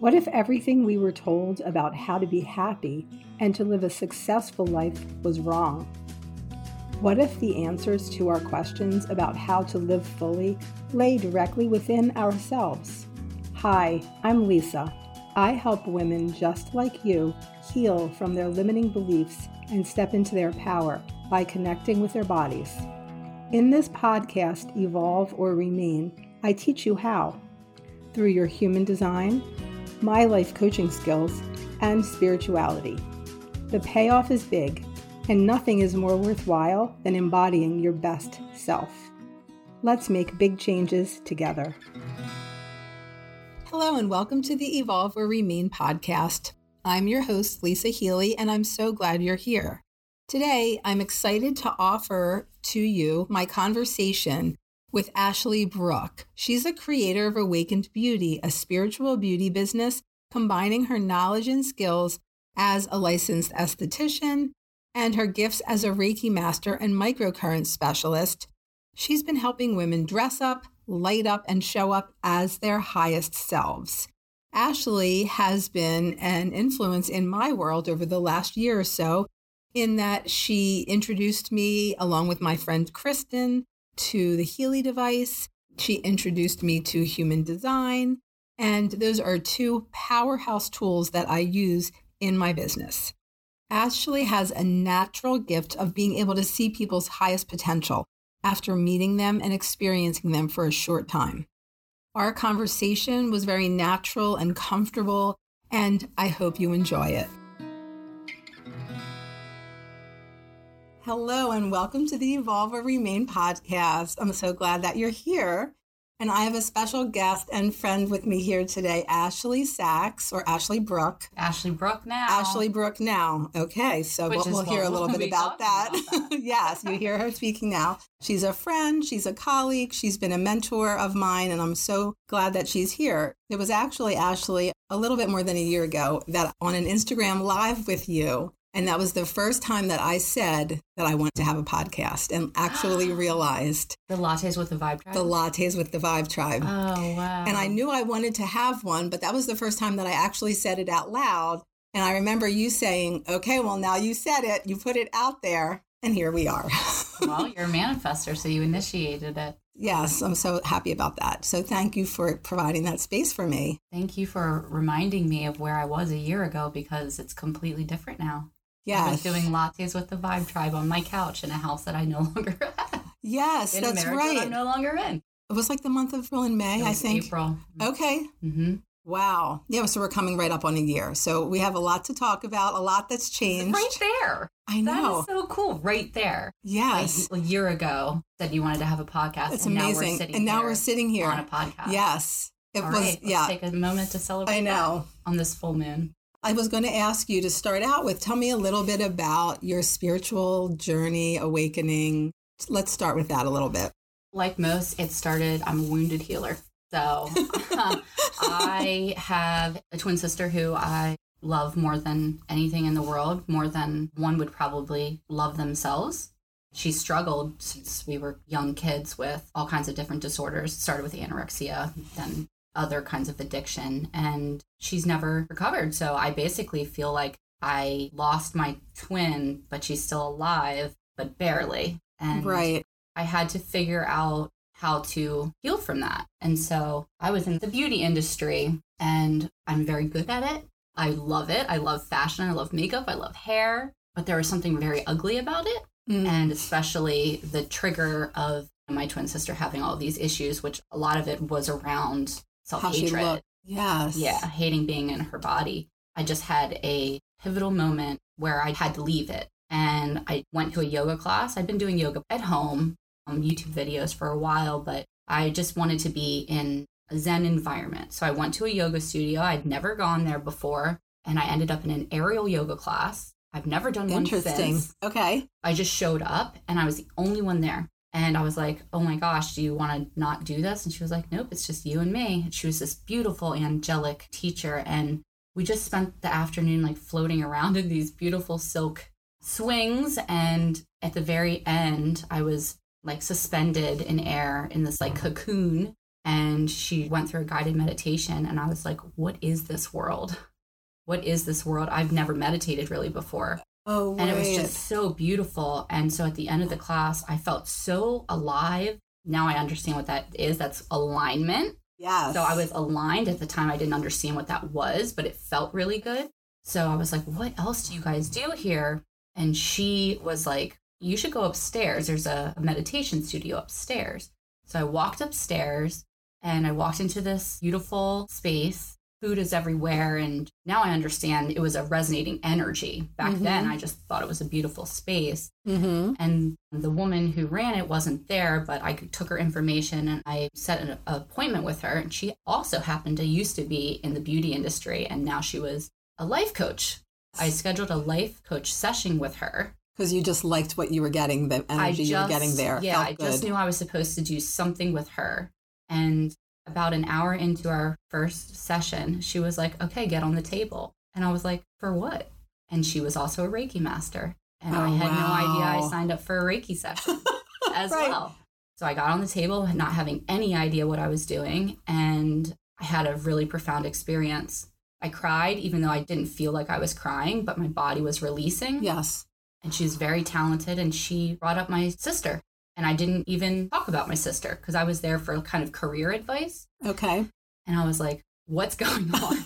What if everything we were told about how to be happy and to live a successful life was wrong? What if the answers to our questions about how to live fully lay directly within ourselves? Hi, I'm Lisa. I help women just like you heal from their limiting beliefs and step into their power by connecting with their bodies. In this podcast, Evolve or Remain, I teach you how. Through your human design, my life coaching skills, and spirituality. The payoff is big, and nothing is more worthwhile than embodying your best self. Let's make big changes together. Hello, and welcome to the Evolve or Remain podcast. I'm your host, Lisa Healy, and I'm so glad you're here. Today, I'm excited to offer to you my conversation with Ashley Brooke. She's a creator of Awakened Beauty, a spiritual beauty business combining her knowledge and skills as a licensed esthetician and her gifts as a Reiki master and microcurrent specialist. She's been helping women dress up, light up, and show up as their highest selves. Ashley has been an influence in my world over the last year or so, in that she introduced me, along with my friend Kristen, to the Healy device. She introduced me to human design. And those are two powerhouse tools that I use in my business. Ashley has a natural gift of being able to see people's highest potential after meeting them and experiencing them for a short time. Our conversation was very natural and comfortable, and I hope you enjoy it. Hello, and welcome to the Evolve or Remain podcast. I'm so glad that you're here. And I have a special guest and friend with me here today, Ashley Sachs or Ashley Brooke. Ashley Brooke now. Ashley Brooke now. Okay, so we'll, we'll hear a little bit about that. About that. yes, you hear her speaking now. She's a friend, she's a colleague, she's been a mentor of mine, and I'm so glad that she's here. It was actually, Ashley, a little bit more than a year ago that on an Instagram live with you, and that was the first time that I said that I wanted to have a podcast and actually realized the lattes with the vibe tribe. The lattes with the vibe tribe. Oh, wow. And I knew I wanted to have one, but that was the first time that I actually said it out loud. And I remember you saying, okay, well, now you said it, you put it out there, and here we are. well, you're a manifester, so you initiated it. Yes, I'm so happy about that. So thank you for providing that space for me. Thank you for reminding me of where I was a year ago because it's completely different now. Yes. I was doing lattes with the Vibe Tribe on my couch in a house that I no longer have. Yes, in that's right. I'm no longer in. It was like the month of April and May, I think. April. Okay. Mm-hmm. Wow. Yeah, so we're coming right up on a year. So we have a lot to talk about, a lot that's changed. Right there. I know. That is so cool. Right there. Yes. Like a year ago, said you wanted to have a podcast. It's amazing. Now and now we're sitting here on a podcast. Yes. It All was, right, yeah. take a moment to celebrate. I know. on this full moon. I was going to ask you to start out with tell me a little bit about your spiritual journey, awakening. Let's start with that a little bit. Like most, it started, I'm a wounded healer. So I have a twin sister who I love more than anything in the world, more than one would probably love themselves. She struggled since we were young kids with all kinds of different disorders. It started with anorexia, then other kinds of addiction and she's never recovered. So I basically feel like I lost my twin, but she's still alive, but barely. And right. I had to figure out how to heal from that. And so I was in the beauty industry and I'm very good at it. I love it. I love fashion. I love makeup. I love hair. But there was something very ugly about it. Mm. And especially the trigger of my twin sister having all these issues, which a lot of it was around self hatred. Yes. Yeah, hating being in her body. I just had a pivotal moment where I had to leave it. And I went to a yoga class. I'd been doing yoga at home, um, YouTube videos for a while, but I just wanted to be in a Zen environment. So I went to a yoga studio. I'd never gone there before. And I ended up in an aerial yoga class. I've never done one Interesting. since. Okay. I just showed up and I was the only one there. And I was like, oh my gosh, do you want to not do this? And she was like, nope, it's just you and me. She was this beautiful, angelic teacher. And we just spent the afternoon like floating around in these beautiful silk swings. And at the very end, I was like suspended in air in this like cocoon. and she went through a guided meditation. And I was like, what is this world? What is this world? I've never meditated really before. Oh, and it was just so beautiful. And so at the end of the class, I felt so alive. Now I understand what that is. That's alignment. Yeah. So I was aligned at the time. I didn't understand what that was, but it felt really good. So I was like, what else do you guys do here? And she was like, you should go upstairs. There's a meditation studio upstairs. So I walked upstairs and I walked into this beautiful space. Food is everywhere. And now I understand it was a resonating energy. Back Mhm. then, I just thought it was a beautiful space. Mm-hmm. And the woman who ran it wasn't there, but I took her information and I set an appointment with her. And she also happened to used to be in the beauty industry. And now she was a life coach. I scheduled a life coach session with her. Because you just liked what you were getting, the energy you were getting there. Yeah, I just knew I was supposed to do something with her. And about an hour into our first session, she was like, okay, get on the table. And I was like, for what? And she was also a Reiki master. And I Oh, had no idea I signed up for a Reiki session as Right. well. So I got on the table, not having any idea what I was doing. And I had a really profound experience. I cried, even though I didn't feel like I was crying, but my body was releasing Yes. and she's very talented and she brought up my sister and i didn't even talk about my sister because i was there for kind of career advice Okay. and i was like what's going on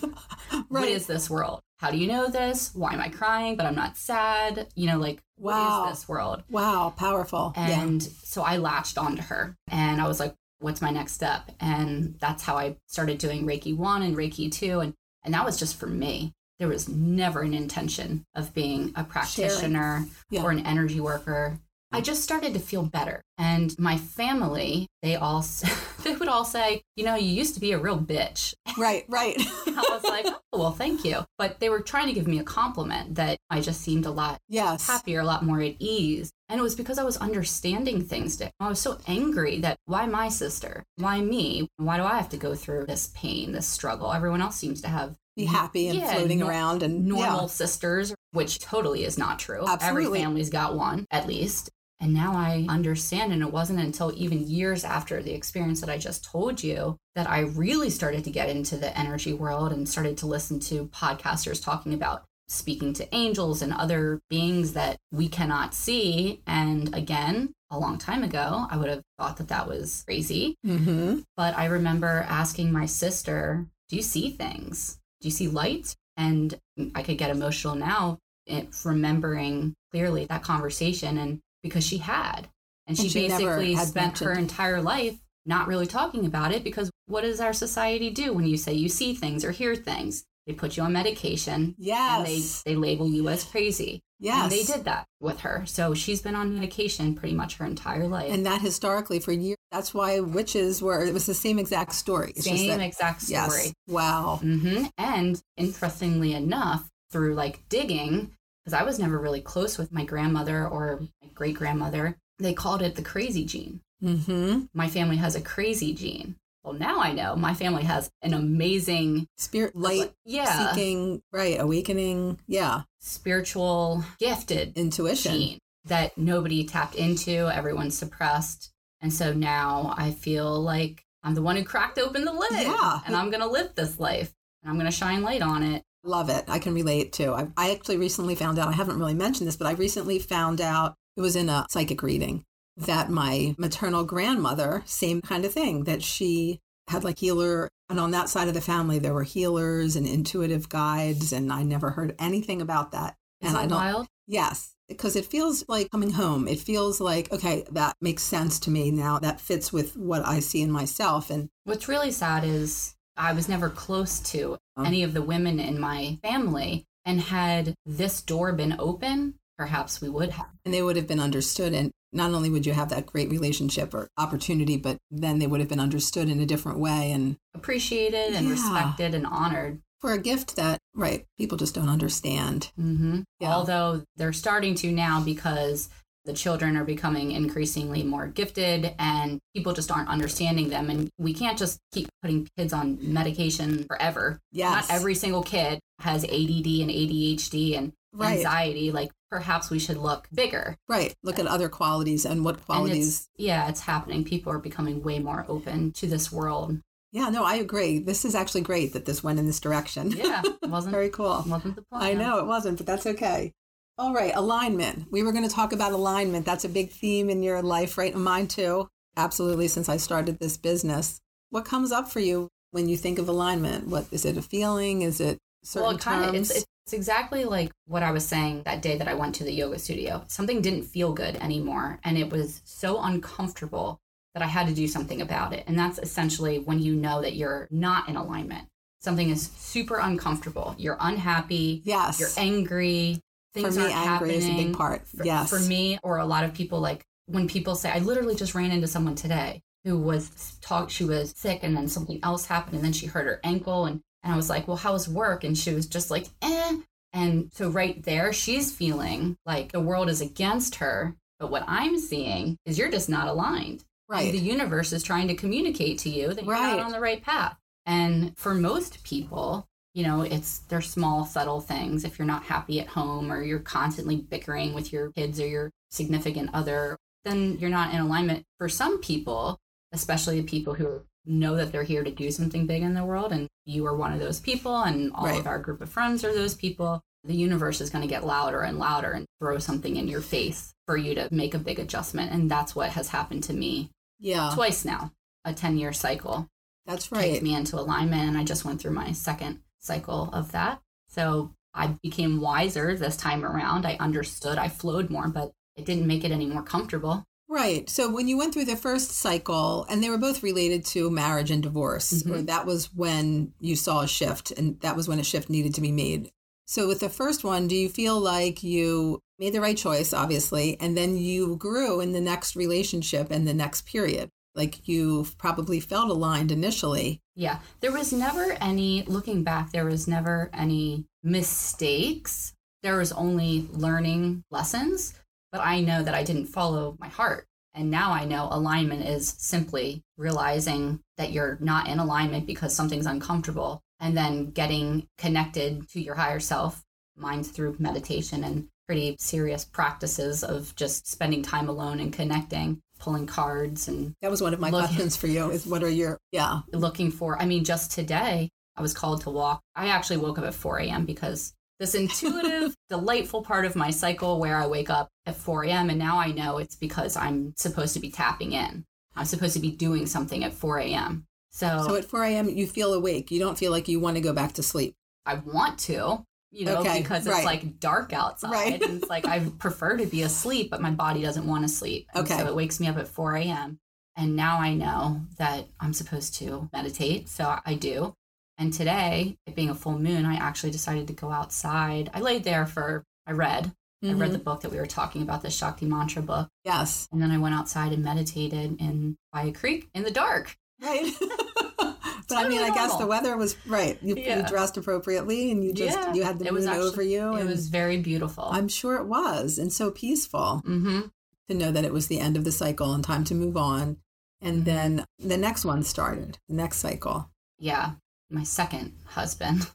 what right. is this world how do you know this why am i crying but i'm not sad you know like Wow. what is this world wow. Powerful. yeah. and so i latched onto her and i was like what's my next step and that's how i started doing reiki 1 and reiki 2 and and that was just for me there was never an intention of being a practitioner Yeah. or an energy worker i just started to feel better and my family they all they would all say you know you used to be a real bitch Right. Right. i was like oh, well thank you but they were trying to give me a compliment that i just seemed a lot yes. happier, a lot more at ease. And it was because I was understanding things. I was so angry that why my sister? Why me? Why do I have to go through this pain, this struggle? Everyone else seems to have Be happy and Yeah, floating around and normal yeah. sisters, which totally is not true. Absolutely. Every family's got one, at least. And now I understand. And it wasn't until even years after the experience that I just told you that I really started to get into the energy world and started to listen to podcasters talking about speaking to angels and other beings that we cannot see. And again, a long time ago, I would have thought that that was crazy. Mm-hmm. But I remember asking my sister, Do you see things? Do you see light? And I could get emotional now eh, remembering clearly that conversation. And because she had, and she, And she basically spent her entire life not really talking about it because what does our society do when you say you see things or hear things? They put you on medication and they, they label you as crazy. yes. And they did that with her. So she's been on medication pretty much her entire life. And that historically for years, that's why witches were, it was the same exact story. It's just Same that- exact story. Yes. Wow. hmm And interestingly enough, through like digging, because I was never really close with my grandmother or great grandmother, they called it the crazy gene. Mm-hmm. My family has a crazy gene. Well, now I know my family has an amazing, Spirit, light, yeah, seeking, right, awakening. Yeah. spiritual, gifted Intuition. gene that nobody tapped into, everyone suppressed. And so now I feel like I'm the one who cracked open the lid. Yeah. And I'm going to live this life and I'm going to shine light on it. Love it. I can relate too. I, I actually recently found out, I haven't really mentioned this, but I recently found out it was in a psychic reading that my maternal grandmother, same kind of thing, that she had like healer. And on that side of the family, there were healers and intuitive guides. And I never heard anything about that. Is and that I don't, wild? yes, because it feels like coming home. It feels like, okay, that makes sense to me now. That fits with what I see in myself. And What's really sad is I was never close to Oh. any of the women in my family. And had this door been open, perhaps we would have. and they would have been understood and not only would you have that great relationship or opportunity but then they would have been understood in a different way and Appreciated and Yeah. respected and honored. for a gift that right people just don't understand Mm-hmm. Yeah. Although they're starting to now because the children are becoming increasingly more gifted and people just aren't understanding them. And we can't just keep putting kids on medication forever. yes Not every single kid has ADD and ADHD and Right. anxiety, like perhaps we should look bigger. Right. Look at other qualities and what And qualities. it's, yeah, it's happening. People are becoming way more open to this world. Yeah, no, I agree. This is actually great that this went in this direction. Yeah, it wasn't Very cool. wasn't the plan. I know it wasn't, but that's okay. All right, alignment. We were going to talk about alignment. That's a big theme in your life, right? And mine too. Absolutely, since I started this business. What comes up for you when you think of alignment? What is it a feeling? Is it certain well, it kind of terms? it's it's exactly like what I was saying that day that I went to the yoga studio. Something didn't feel good anymore, and it was so uncomfortable that I had to do something about it. And that's essentially when you know that you're not in alignment. Something is super uncomfortable. You're unhappy. yes. You're angry. for Things me, aren't angry happening. is a big part. For, yes. for me, or a lot of people, like when people say, I literally just ran into someone today who was talk. She was sick, and then something else happened, and then she hurt her ankle, and and I was like, well, how's work? And she was just like, eh. And so right there, she's feeling like the world is against her. But what I'm seeing is you're just not aligned. right. The universe is trying to communicate to you that you're Right. not on the right path. And for most people, you know, it's they're small, subtle things. If you're not happy at home or you're constantly bickering with your kids or your significant other, then you're not in alignment. For some people, especially the people who know that they're here to do something big in the world, and you are one of those people, and all Right. of our group of friends are those people, the universe is going to get louder and louder and throw something in your face for you to make a big adjustment. And that's what has happened to me yeah, twice now, a 10 year cycle that's right. me into alignment. And I just went through my second cycle of that. So I became wiser this time around. I understood, I flowed more, but it didn't make it any more comfortable. Right. So when you went through the first cycle, and they were both related to marriage and divorce, Mhm. or that was when you saw a shift, and that was when a shift needed to be made. So with the first one, do you feel like you made the right choice, obviously, and then you grew in the next relationship and the next period? Like you probably felt aligned initially. Yeah. There was never any, looking back, there was never any mistakes. There was only learning lessons, but I know that I didn't follow my heart. And now I know alignment is simply realizing that you're not in alignment because something's uncomfortable and then getting connected to your higher self. mind through meditation and pretty serious practices of just spending time alone and connecting, pulling cards and That was one of my Look- questions for you. Is what are your yeah looking for. I mean, just today, I was called to walk. I actually woke up at 4 a.m. because this intuitive, delightful part of my cycle where I wake up at 4 a.m. And now I know it's because I'm supposed to be tapping in. I'm supposed to be doing something at 4 a.m. So, So at 4 a.m., you feel awake. You don't feel like you want to go back to sleep. I want to, you know, Okay, because it's right. like dark outside. Right. and it's like I prefer to be asleep, but my body doesn't want to sleep. And Okay. So it wakes me up at 4 a.m. And now I know that I'm supposed to meditate. So I do. And today, it being a full moon, I actually decided to go outside. I laid there for, I read. I read the book that we were talking about, the Shakti Mantra book. Yes. And then I went outside and meditated in by a creek in the dark. Right. but I mean, I guess the weather was right. You, you dressed appropriately and you just, Yeah, you had the moon actually- over you. It was very beautiful. I'm sure it was. And so peaceful mm-hmm. to know that it was the end of the cycle and time to move on. And then the next one started, the next cycle. yeah, my second husband.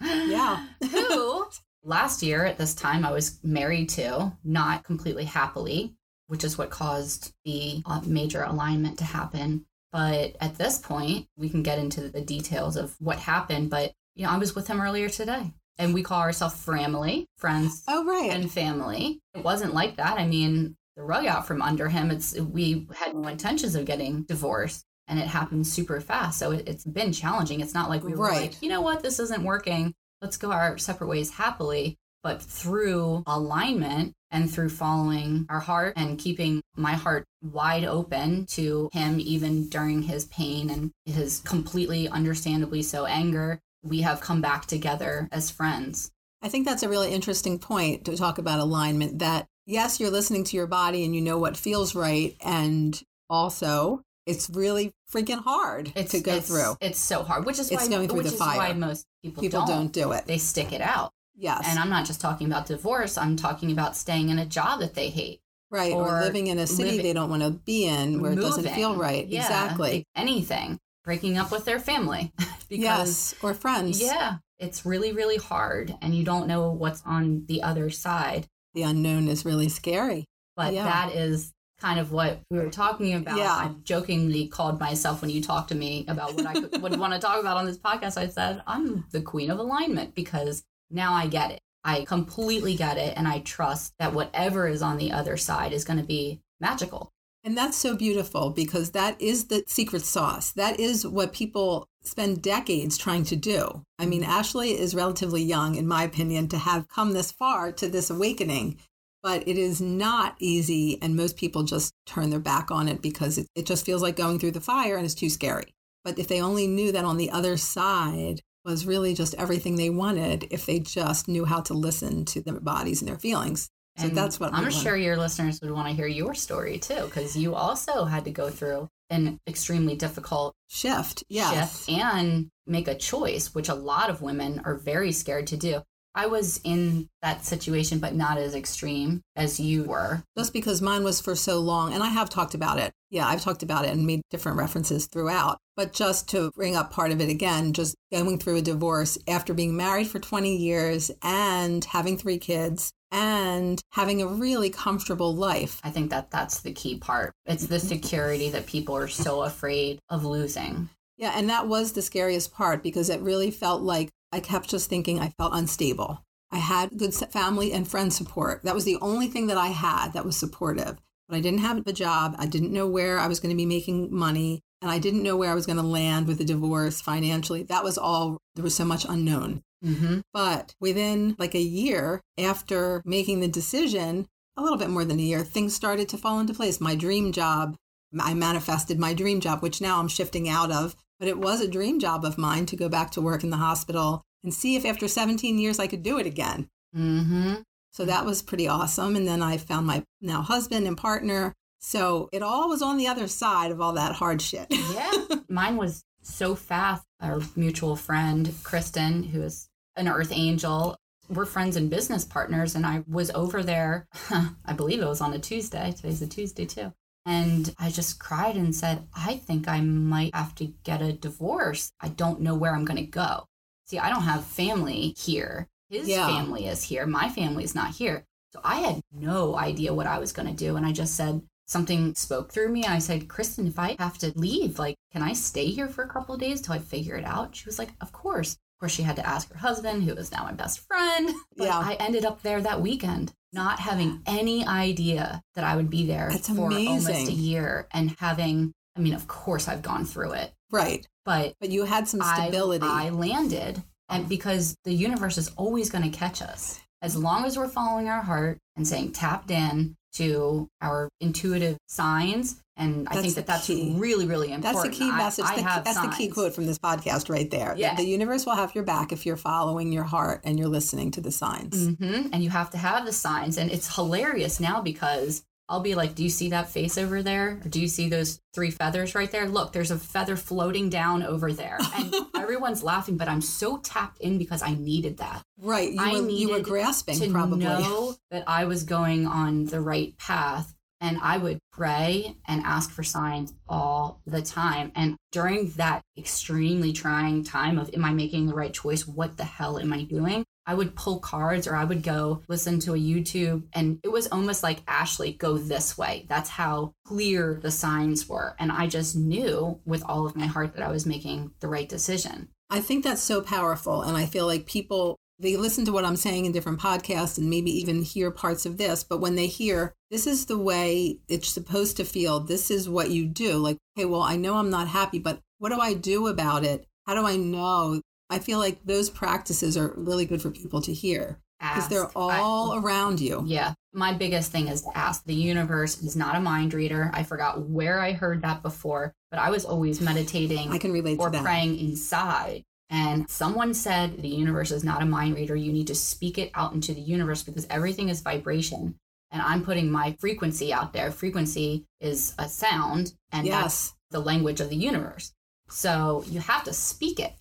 Yeah. Who last year at this time I was married to, not completely happily, which is what caused the uh, major alignment to happen. But at this point, we can get into the details of what happened. But, you know, I was with him earlier today. And we call ourselves family, friends, Oh, right. and family. It wasn't like that. I mean, the rug out from under him. It's we had no intentions of getting divorced, and it happened super fast. So it, it's been challenging. It's not like we were Right. like, you know what, this isn't working. Let's go our separate ways happily. But through alignment and through following our heart and keeping my heart wide open to him, even during his pain and his completely understandably so anger, we have come back together as friends. I think that's a really interesting point to talk about alignment that yes, you're listening to your body and you know what feels right. And also, it's really freaking hard it's to go it's, through. It's so hard, which is It's why going through which the is fire. why most people, People don't. don't do it. They stick it out. Yes. And I'm not just talking about divorce. I'm talking about staying in a job that they hate, right. Or, or living in a city living- they don't want to be in where it doesn't feel right. Yeah, exactly. anything, breaking up with their family because yes. Or friends. yeah, it's really, really hard and you don't know what's on the other side. The unknown is really scary. But Yeah. that is kind of what we were talking about. Yeah. I jokingly called myself when you talked to me about what I could, would want to talk about on this podcast. I said, I'm the queen of alignment because now I get it. I completely get it. And I trust that whatever is on the other side is going to be magical. And that's so beautiful because that is the secret sauce. That is what people spend decades trying to do. I mean, Ashley is relatively young, in my opinion, to have come this far to this awakening, but it is not easy. And most people just turn their back on it because it, it just feels like going through the fire and it's too scary. But if they only knew that on the other side was really just everything they wanted, if they just knew how to listen to their bodies and their feelings. So And that's what I'm sure your listeners would want to hear your story too, because you also had to go through an extremely difficult Shift. Yes. shift and make a choice, which a lot of women are very scared to do. I was in that situation, but not as extreme as you were. just because mine was for so long and i have talked about it yeah i've talked about it and made different references throughout but just to bring up part of it again just going through a divorce after being married for 20 years and having three kids and having a really comfortable life I think that that's the key part. It's the mm-hmm. security that people are so afraid of losing. yeah and that was the scariest part because it really felt like i kept just thinking i felt unstable. I had good family and friend support. That was the only thing that i had that was supportive. But i didn't have a job. I didn't know where i was going to be making money and i didn't know where i was going to land with a divorce financially. That was all there was so much unknown. Mm-hmm. but within like a year after making the decision a little bit more than a year things started to fall into place. My dream job i manifested my dream job which now i'm shifting out of but it was a dream job of mine to go back to work in the hospital and see if after 17 years i could do it again Mm-hmm. so that was pretty awesome. And then I found my now husband and partner. So it all was on the other side of all that hard shit. Yeah. Mine was so fast. Our mutual friend, Kristen, who is an earth angel, we're friends and business partners. And I was over there, I believe it was on a Tuesday. Today's a Tuesday too. And I just cried and said, I think I might have to get a divorce. I don't know where I'm going to go. See, I don't have family here. His Yeah. family is here. My family is not here. So I had no idea what I was going to do. And I just said, something spoke through me. I said, Kristen, if I have to leave, like, can I stay here for a couple of days till I figure it out? She was like, Of course. Of course, she had to ask her husband, who is now my best friend. But Yeah. I ended up there that weekend, not having any idea that I would be there That's for almost a year and having, I mean, of course, I've gone through it, right. but But you had some I- stability. I, landed, and because the universe is always going to catch us as long as we're following our heart and saying tapped in to our intuitive signs. And I think that that's key. really, really important. that's the key I- message. I The- that's the key quote from this podcast right there. Yeah. The universe will have your back if you're following your heart and you're listening to the signs. hmm And you have to have the signs. And it's hilarious now because I'll be like, Do you see that face over there? Or do you see those three feathers right there? Look, there's a feather floating down over there. And everyone's laughing, but I'm so tapped in because I needed that. Right. You I were, you were grasping to probably. know that I was going on the right path. And I would pray and ask for signs all the time. And during that extremely trying time of, am I making the right choice? What the hell am I doing? I would pull cards or I would go listen to a YouTube. And it was almost like, Ashley, go this way. That's how clear the signs were. And I just knew with all of my heart that I was making the right decision. I think that's so powerful. And I feel like people, they listen to what I'm saying in different podcasts and maybe even hear parts of this. But when they hear, this is the way it's supposed to feel, this is what you do. Like, okay, well, I know I'm not happy, but what do I do about it? How do I know? I feel like those practices are really good for people to hear because they're Ask. I- all around you. Yeah. My biggest thing is to ask. The universe is not a mind reader. I forgot where I heard that before, but I was always meditating I can relate or praying inside. And someone said the universe is not a mind reader. You need to speak it out into the universe because everything is vibration. And I'm putting my frequency out there. Frequency is a sound, and that's the language of the universe. So you have to speak it.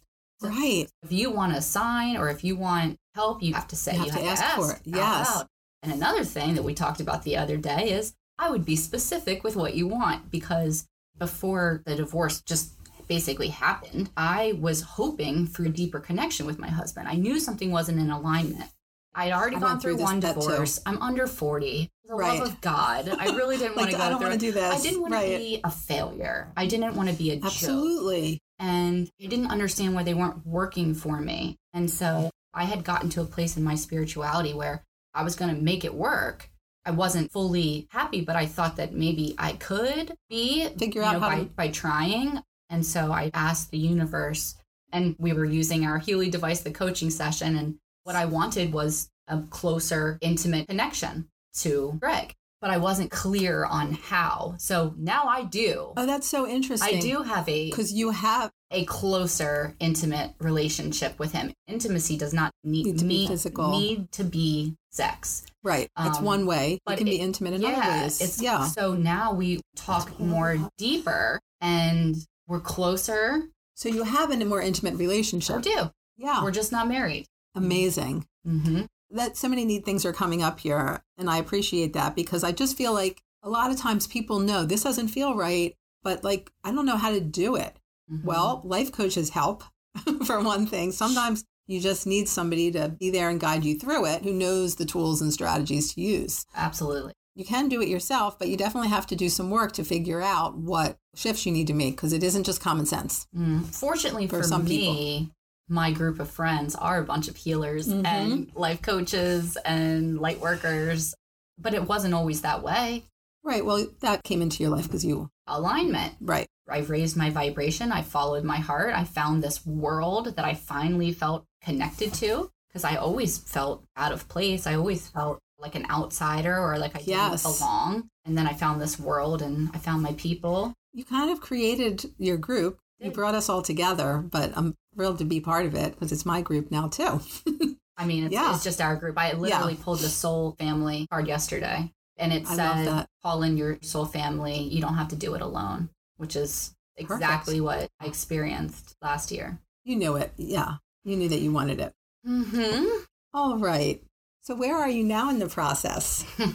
Right. If you want a sign or if you want help, you have to say You have to ask for it. Yes. And another thing that we talked about the other day is I would be specific with what you want because before the divorce just basically happened, I was hoping for a deeper connection with my husband. I knew something wasn't in alignment. I'd already I gone through through one that too. divorce. I'm under 40. The Right. love of God. I really didn't want to go I don't through want to do this. I didn't want right. to be a failure. I didn't want to be a joke Absolutely. And I didn't understand why they weren't working for me. And so I had gotten to a place in my spirituality where I was going to make it work. I wasn't fully happy, but I thought that maybe I could be Figure out know, how by, to- by trying. And so I asked the universe, and we were using our Healy device, the coaching session. And what I wanted was a closer, intimate connection to Greg, but I wasn't clear on how. So now I do. Oh, that's so interesting. I do have a Because you have, a closer, intimate relationship with him. Intimacy does not need, Need to be need- physical. Need to be sex. right. it's Um, one way. It but can be intimate in yeah, other ways. it's yeah. So now we talk more deeper, and we're closer. So you have a more intimate We relationship. do. Yeah. We're just not married. Amazing. hmm that so many neat things are coming up here and i appreciate that because i just feel like a lot of times people know this doesn't feel right but like i don't know how to do it Mm-hmm. well life coaches help for one thing sometimes you just need somebody to be there and guide you through it who knows the tools and strategies to use absolutely. you can do it yourself but you definitely have to do some work to figure out what shifts you need to make because it isn't just common sense Mm. Fortunately For for, some me, my group of friends are a bunch of healers Mhm. and life coaches and light workers, but it wasn't always that way. right well that came into your life because you Alignment. right I've raised my vibration. I followed my heart. I found this world that I finally felt connected to because I always felt out of place. I always felt like an outsider or like I didn't belong. And then I found this world and I found my people. you kind of created your group. You brought us all together, but I'm thrilled to be part of it because it's my group now too. I mean, it's, Yeah. it's just our group. I literally pulled the soul family card yesterday and it I said, call in your soul family. You don't have to do it alone, which is exactly what I experienced last year. You knew it. Yeah. You knew that you wanted it. hmm All right. So where are you now in the process?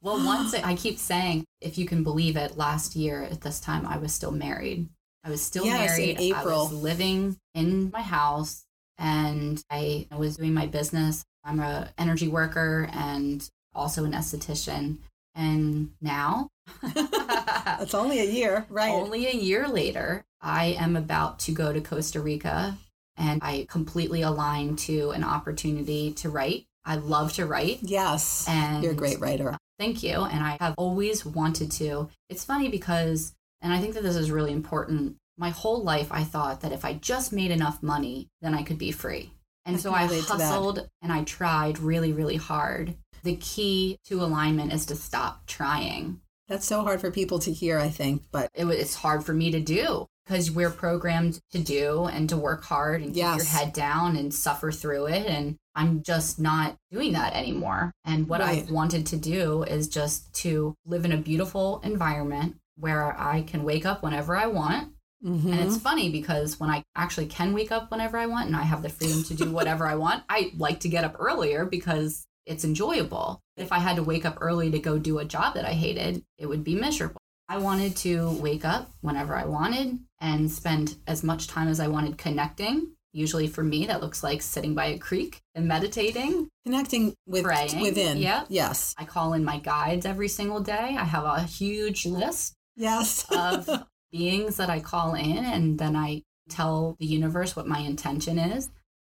Well, once it, I keep saying, if you can believe it, last year at this time I was still married. I was still Yes, in married. I was living in my house, and I was doing my business. I'm a energy worker and also an esthetician. And now, It's only a year, right? only a year later, I am about to go to Costa Rica, and I completely align to an opportunity to write. I love to write. yes. And You're a great writer. Thank you. And I have always wanted to. It's funny because, and I think that this is really important. My whole life, I thought that if I just made enough money, then I could be free. And I so I relate to that. hustled and I tried really, really hard. The key to alignment is to stop trying. That's so hard for people to hear, I think, but It, it's hard for me to do because we're programmed to do and to work hard and keep your head down and suffer through it. And I'm just not doing that anymore. And what Right. I've wanted to do is just to live in a beautiful environment where I can wake up whenever I want. Mhm. And it's funny because when I actually can wake up whenever I want and I have the freedom to do whatever I want, I like to get up earlier because it's enjoyable. If I had to wake up early to go do a job that I hated, it would be miserable. I wanted to wake up whenever I wanted and spend as much time as I wanted connecting. Usually for me, that looks like sitting by a creek and meditating. connecting with Praying, within. yeah. Yes. I call in my guides every single day. I have a huge list Yes. of beings that I call in, and then I tell the universe what my intention is.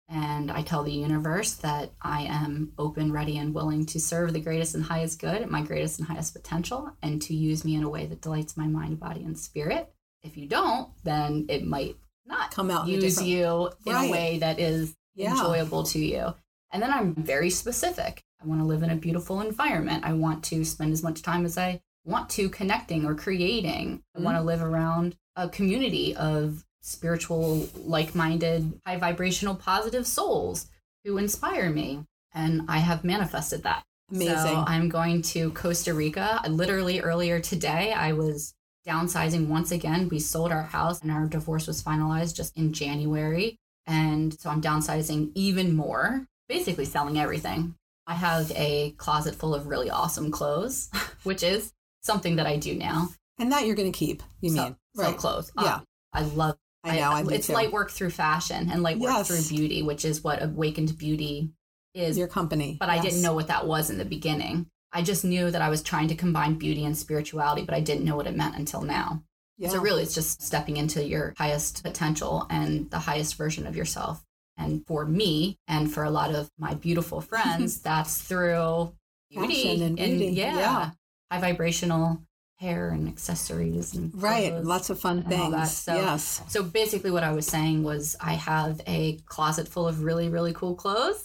And I tell the universe that I am open, ready, and willing to serve the greatest and highest good at my greatest and highest potential and to use me in a way that delights my mind, body, and spirit. If you don't, then it might not Come out in a use different- you in Right. a way that is Yeah. enjoyable to you. And then I'm very specific. I want to live in a beautiful environment. I want to spend as much time as I want to connecting or creating. I want to mm-hmm. live around a community of spiritual, like minded, high vibrational, positive souls who inspire me. And I have manifested that. Amazing. So I'm going to Costa Rica. Literally earlier today, I was downsizing once again. We sold our house and our divorce was finalized just in January. And so I'm downsizing even more, basically selling everything. I have a closet full of really awesome clothes, which is something that I do now. and that you're going to keep, you Sell- mean? right. clothes. Yeah. Um, I love I know. I, do it's too. light work through fashion and light work Yes. through beauty, which is what awakened beauty is. your company. but I didn't know what that was in the beginning. I just knew that I was trying to combine beauty and spirituality, but I didn't know what it meant until now. Yeah. So really, it's just stepping into your highest potential and the highest version of yourself. And for me, and for a lot of my beautiful friends, that's through beauty Fashion and beauty, yeah, yeah. High vibrational hair and accessories and right. Lots of fun things. So- yes. So basically, what I was saying was, I have a closet full of really, really cool clothes,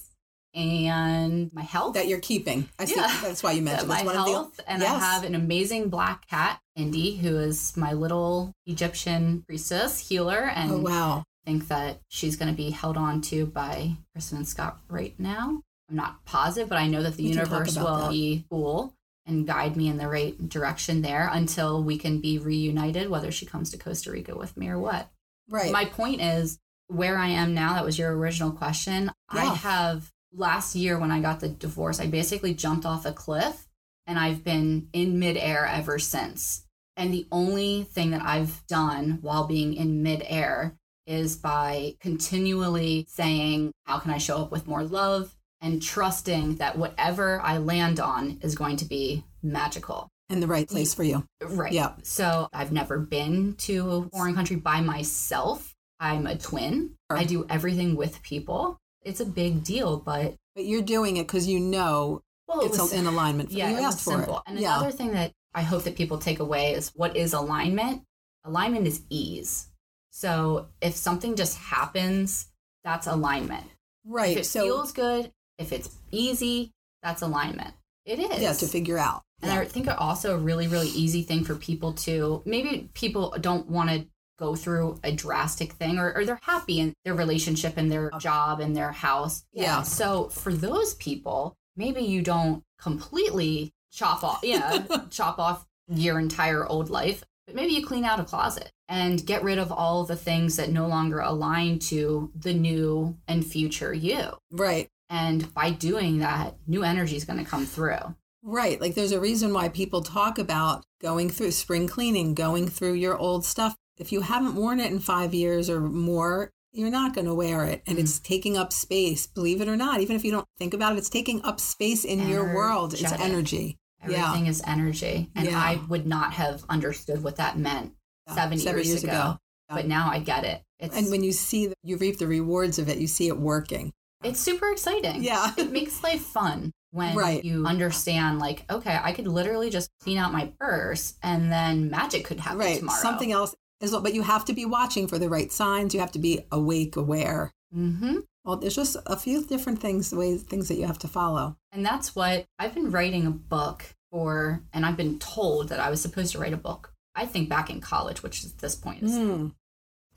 and my Healy That you're keeping. I see. Yeah. That's why you mentioned my one health, of the. and I have an amazing black cat, Indy, who is my little Egyptian priestess healer, and Oh wow. think that she's going to be held on to by Kristen and Scott right now. I'm not positive, but I know that the We universe will that. be cool and guide me in the right direction there until we can be reunited, whether she comes to Costa Rica with me or what. Right. My point is where I am now, that was your original question. I have last year when I got the divorce, I basically jumped off a cliff and I've been in midair ever since. And the only thing that I've done while being in midair is by continually saying, How can I show up with more love? And trusting that whatever I land on is going to be magical. in the right place for you. Right. Yeah. So I've never been to a foreign country by myself. I'm a twin. I do everything with people. It's a big deal, but But you're doing it because you know well, it it's was, in alignment. For yeah, you it asked for simple. it. And yeah. another thing that I hope that people take away is what is alignment? Alignment is ease. So if something just happens, that's alignment. right. If it so feels good, if it's easy, that's alignment. It is. yeah, to figure out. And Yeah. I think also a really, really easy thing for people to maybe people don't want to go through a drastic thing or, or they're happy in their relationship and their job and their house. Yeah. So for those people, maybe you don't completely chop off, yeah, chop off your entire old life, but maybe you clean out a closet and get rid of all the things that no longer align to the new and future you. right. And by doing that, new energy is going to come through. Right. Like there's a reason why people talk about going through spring cleaning, going through your old stuff. If you haven't worn it in five years or more, you're not going to wear it. And it's mm. taking up space. Believe it or not, even if you don't think about it, it's taking up space in your world. It's energy. Yeah. Everything is energy. And Yeah. I would not have understood what that meant seven, years, ago. But now I get it. It's And when you see that you reap the rewards of it, you see it working. It's super exciting. Yeah. it makes life fun when Right. you understand like, okay, I could literally just clean out my purse and then magic could happen right. tomorrow. Something else is well, but you have to be watching for the right signs. You have to be awake, aware. hmm Well, there's just a few different things, the ways things that you have to follow. And that's what I've been writing a book for, and I've been told that I was supposed to write a book. I think back in college, which at this point is Mm,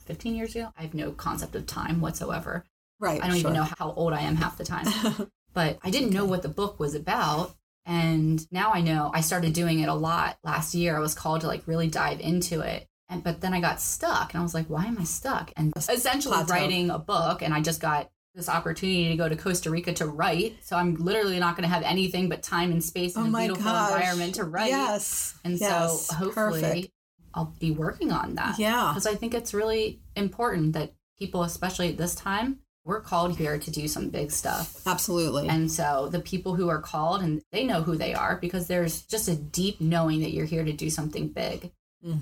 15 years ago. I have no concept of time whatsoever. Right. I don't sure. even know how old I am half the time. but I didn't know what the book was about. And now I know I started doing it a lot last year. I was called to like really dive into it. And but then I got stuck and I was like, why am I stuck? And essentially Plateau. writing a book and I just got this opportunity to go to Costa Rica to write. So I'm literally not going to have anything but time and space oh a beautiful gosh. environment to write. Yes. And yes. so hopefully Perfect. I'll be working on that Yeah. because I think it's really important that people, especially at this time, we're called here to do some big stuff. Absolutely. And so the people who are called and they know who they are because there's just a deep knowing that you're here to do something big.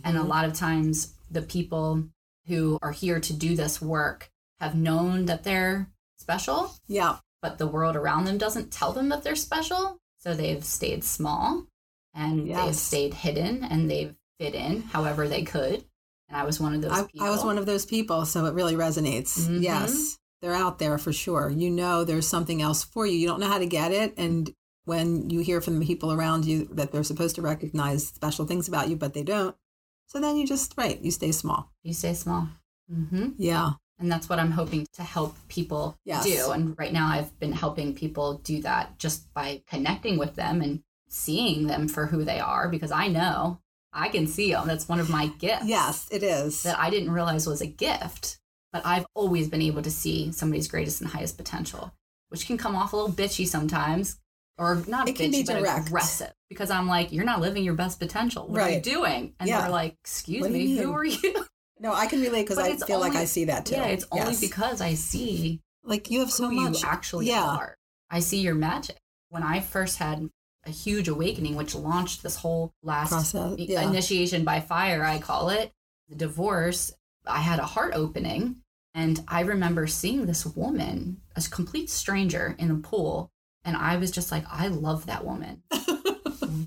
And a lot of times the people who are here to do this work have known that they're special, yeah. but the world around them doesn't tell them that they're special. So they've stayed small and they've stayed hidden and they've fit in however they could. And I was one of those I, people. I was one of those people, so it really resonates. Mhm. Yes. They're out there for sure. You know there's something else for you. You don't know how to get it. And when you hear from the people around you that they're supposed to recognize special things about you, but they don't. So then you just, right, you stay small. You stay small. Mm-hmm. Yeah. And that's what I'm hoping to help people Yes. do. And right now, I've been helping people do that just by connecting with them and seeing them for who they are because I know I can see them. That's one of my gifts. Yes, it is. That I didn't realize was a gift, but I've always been able to see somebody's greatest and highest potential, which can come off a little bitchy sometimes. Or not It can bitchy, be but direct. aggressive. Because I'm like, you're not living your best potential. What are you doing? And Yeah. they're like, excuse What me, who are you? No, I can relate because I feel like I see that too. Yeah, it's only because I see like you have so who much. you actually yeah. are. I see your magic. When I first had a huge awakening, which launched this whole last Process, yeah. initiation by fire, I call it the divorce. I had a heart opening, and I remember seeing this woman, a complete stranger, in a pool, and I was just like, I love that woman.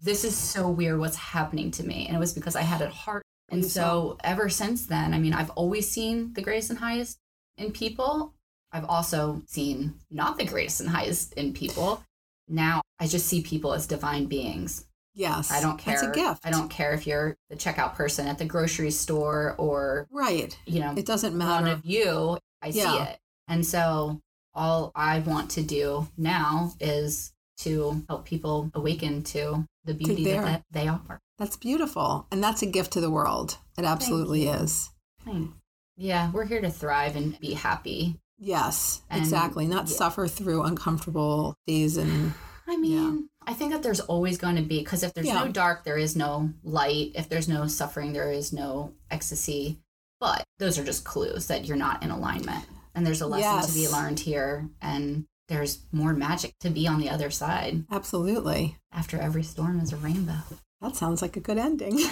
this is so weird what's happening to me. And it was because I had a heart. And so ever since then, I mean, I've always seen the greatest and highest in people. I've also seen not the greatest and highest in people. Now I just see people as divine beings. Yes. I don't care. It's a gift. I don't care if you're the checkout person at the grocery store or, Right. you know, It doesn't one matter. of you. I see it. And so all I want to do now is to help people awaken to the beauty their- that, they are. That's beautiful. And that's a gift to the world. It absolutely is. Thanks. Yeah, we're here to thrive and be happy. Yes, And- exactly. Not yeah. suffer through uncomfortable days and I mean, I think that there's always going to be because if there's Yeah. no dark, there is no light. If there's no suffering, there is no ecstasy. But those are just clues that you're not in alignment. And there's a lesson to be learned here. And there's more magic to be on the other side. absolutely. After every storm is a rainbow. That sounds like a good ending.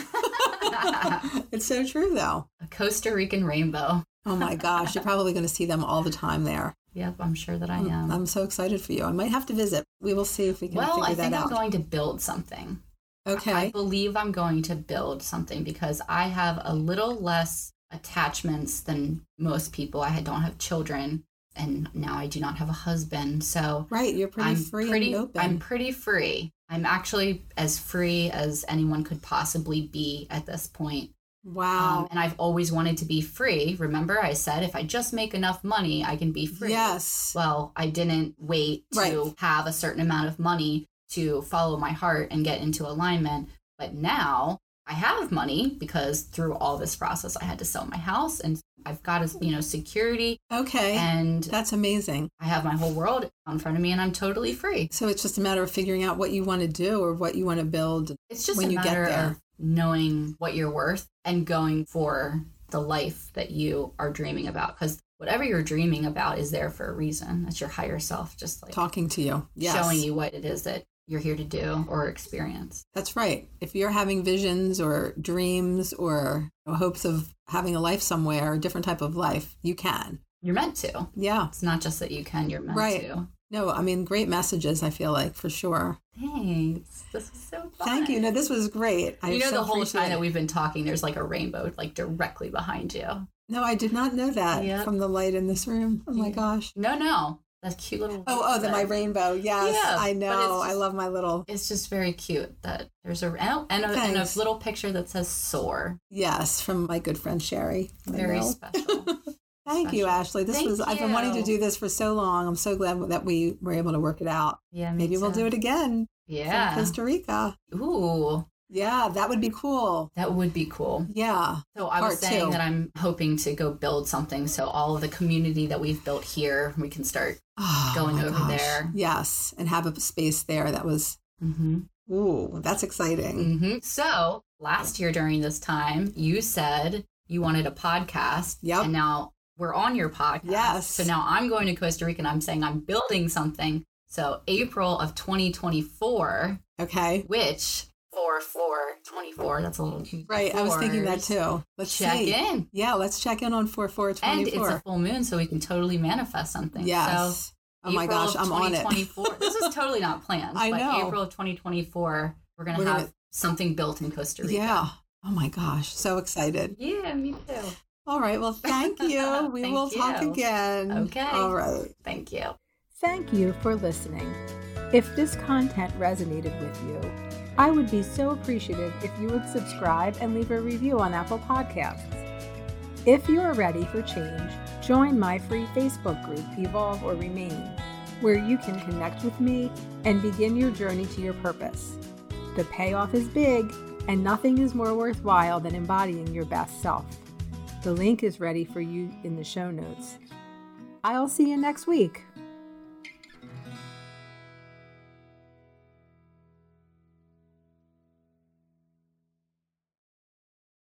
it's so true though. a Costa Rican rainbow. Oh my gosh, you're probably going to see them all the time there. Yep, I'm sure that I I'm- I'm so excited for you. I might have to visit. We will see if we can well, figure I that think I'm out. going to build something. Okay. I believe I'm going to build something because I have a little less attachments than most people. I don't have children and now I do not have a husband. So Right, you're pretty I'm free pretty open. I'm pretty free. I'm actually as free as anyone could possibly be at this point. Wow. Um, and I've always wanted to be free. Remember, I said if I just make enough money, I can be free. yes. Well, I didn't wait to Right. have a certain amount of money to follow my heart and get into alignment. But now I have money because through all this process, I had to sell my house and I've got a, you know security Okay. and That's amazing. I have my whole world in front of me and I'm totally free. So it's just a matter of figuring out what you want to do or what you want to build. It's just When you get there. Knowing what you're worth and going for the life that you are dreaming about because whatever you're dreaming about is there for a reason. That's your higher self just like Talking to you. Yes. showing you what it is that you're here to do or experience. That's right. If you're having visions or dreams or hopes of having a life somewhere, a different type of life, you can. You're meant to. Yeah. It's not just that you can, you're meant Right. to. No, I mean, great messages, I feel like, for sure. Thanks. This is so fun. Thank you. No, this was great. I you know, so the whole time that we've been talking, there's like a rainbow like directly behind you. No, I did not know that Yep. from the light in this room. Oh my gosh. No, no. That cute little. Oh, oh, the, my rainbow. Yes, Yeah, I know. it's I love my little. It's just very cute that there's a and a, and a, and a Thanks. little picture that says soar. Yes, from my good friend Sherry. Very special. Thank you. Ashley. This Thank was I've been wanting to do this for so long. I'm so glad that we were able to work it out. Yeah, Maybe we'll do it again Yeah. Costa Rica. Ooh, Yeah, that would be cool. that would be cool. Yeah. So I was saying two. that I'm hoping to go build something so all of the community that we've built here, we can start. Oh, Going over gosh. there. Yes, and have a space there that was. Mm-hmm. Ooh, that's exciting. hmm So last year during this time, you said you wanted a podcast. Yep. And now we're on your podcast. Yes. So now I'm going to Costa Rica and I'm saying I'm building something. So April of 2024, Okay. which for for 24, that's a little Right. I was thinking that too. Let's Check see. in. Yeah, let's check in on four four And it's a full moon, so we can totally manifest something. Yes. So oh my April gosh, of I'm on it. 2024. this is totally not planned. I but know. April of 2024, we're gonna We're have gonna- something built in Costa Rica. yeah. Oh my gosh, so excited. Yeah, me too. All right. Well, thank you. We Thank will talk again. Okay. All right. Thank you. Thank you for listening. If this content resonated with you, I would be so appreciative if you would subscribe and leave a review on Apple Podcasts. If you are ready for change, join my free Facebook group, Evolve or Remain, where you can connect with me and begin your journey to your purpose. The payoff is big, and nothing is more worthwhile than embodying your best self. The link is ready for you in the show notes. I'll see you next week.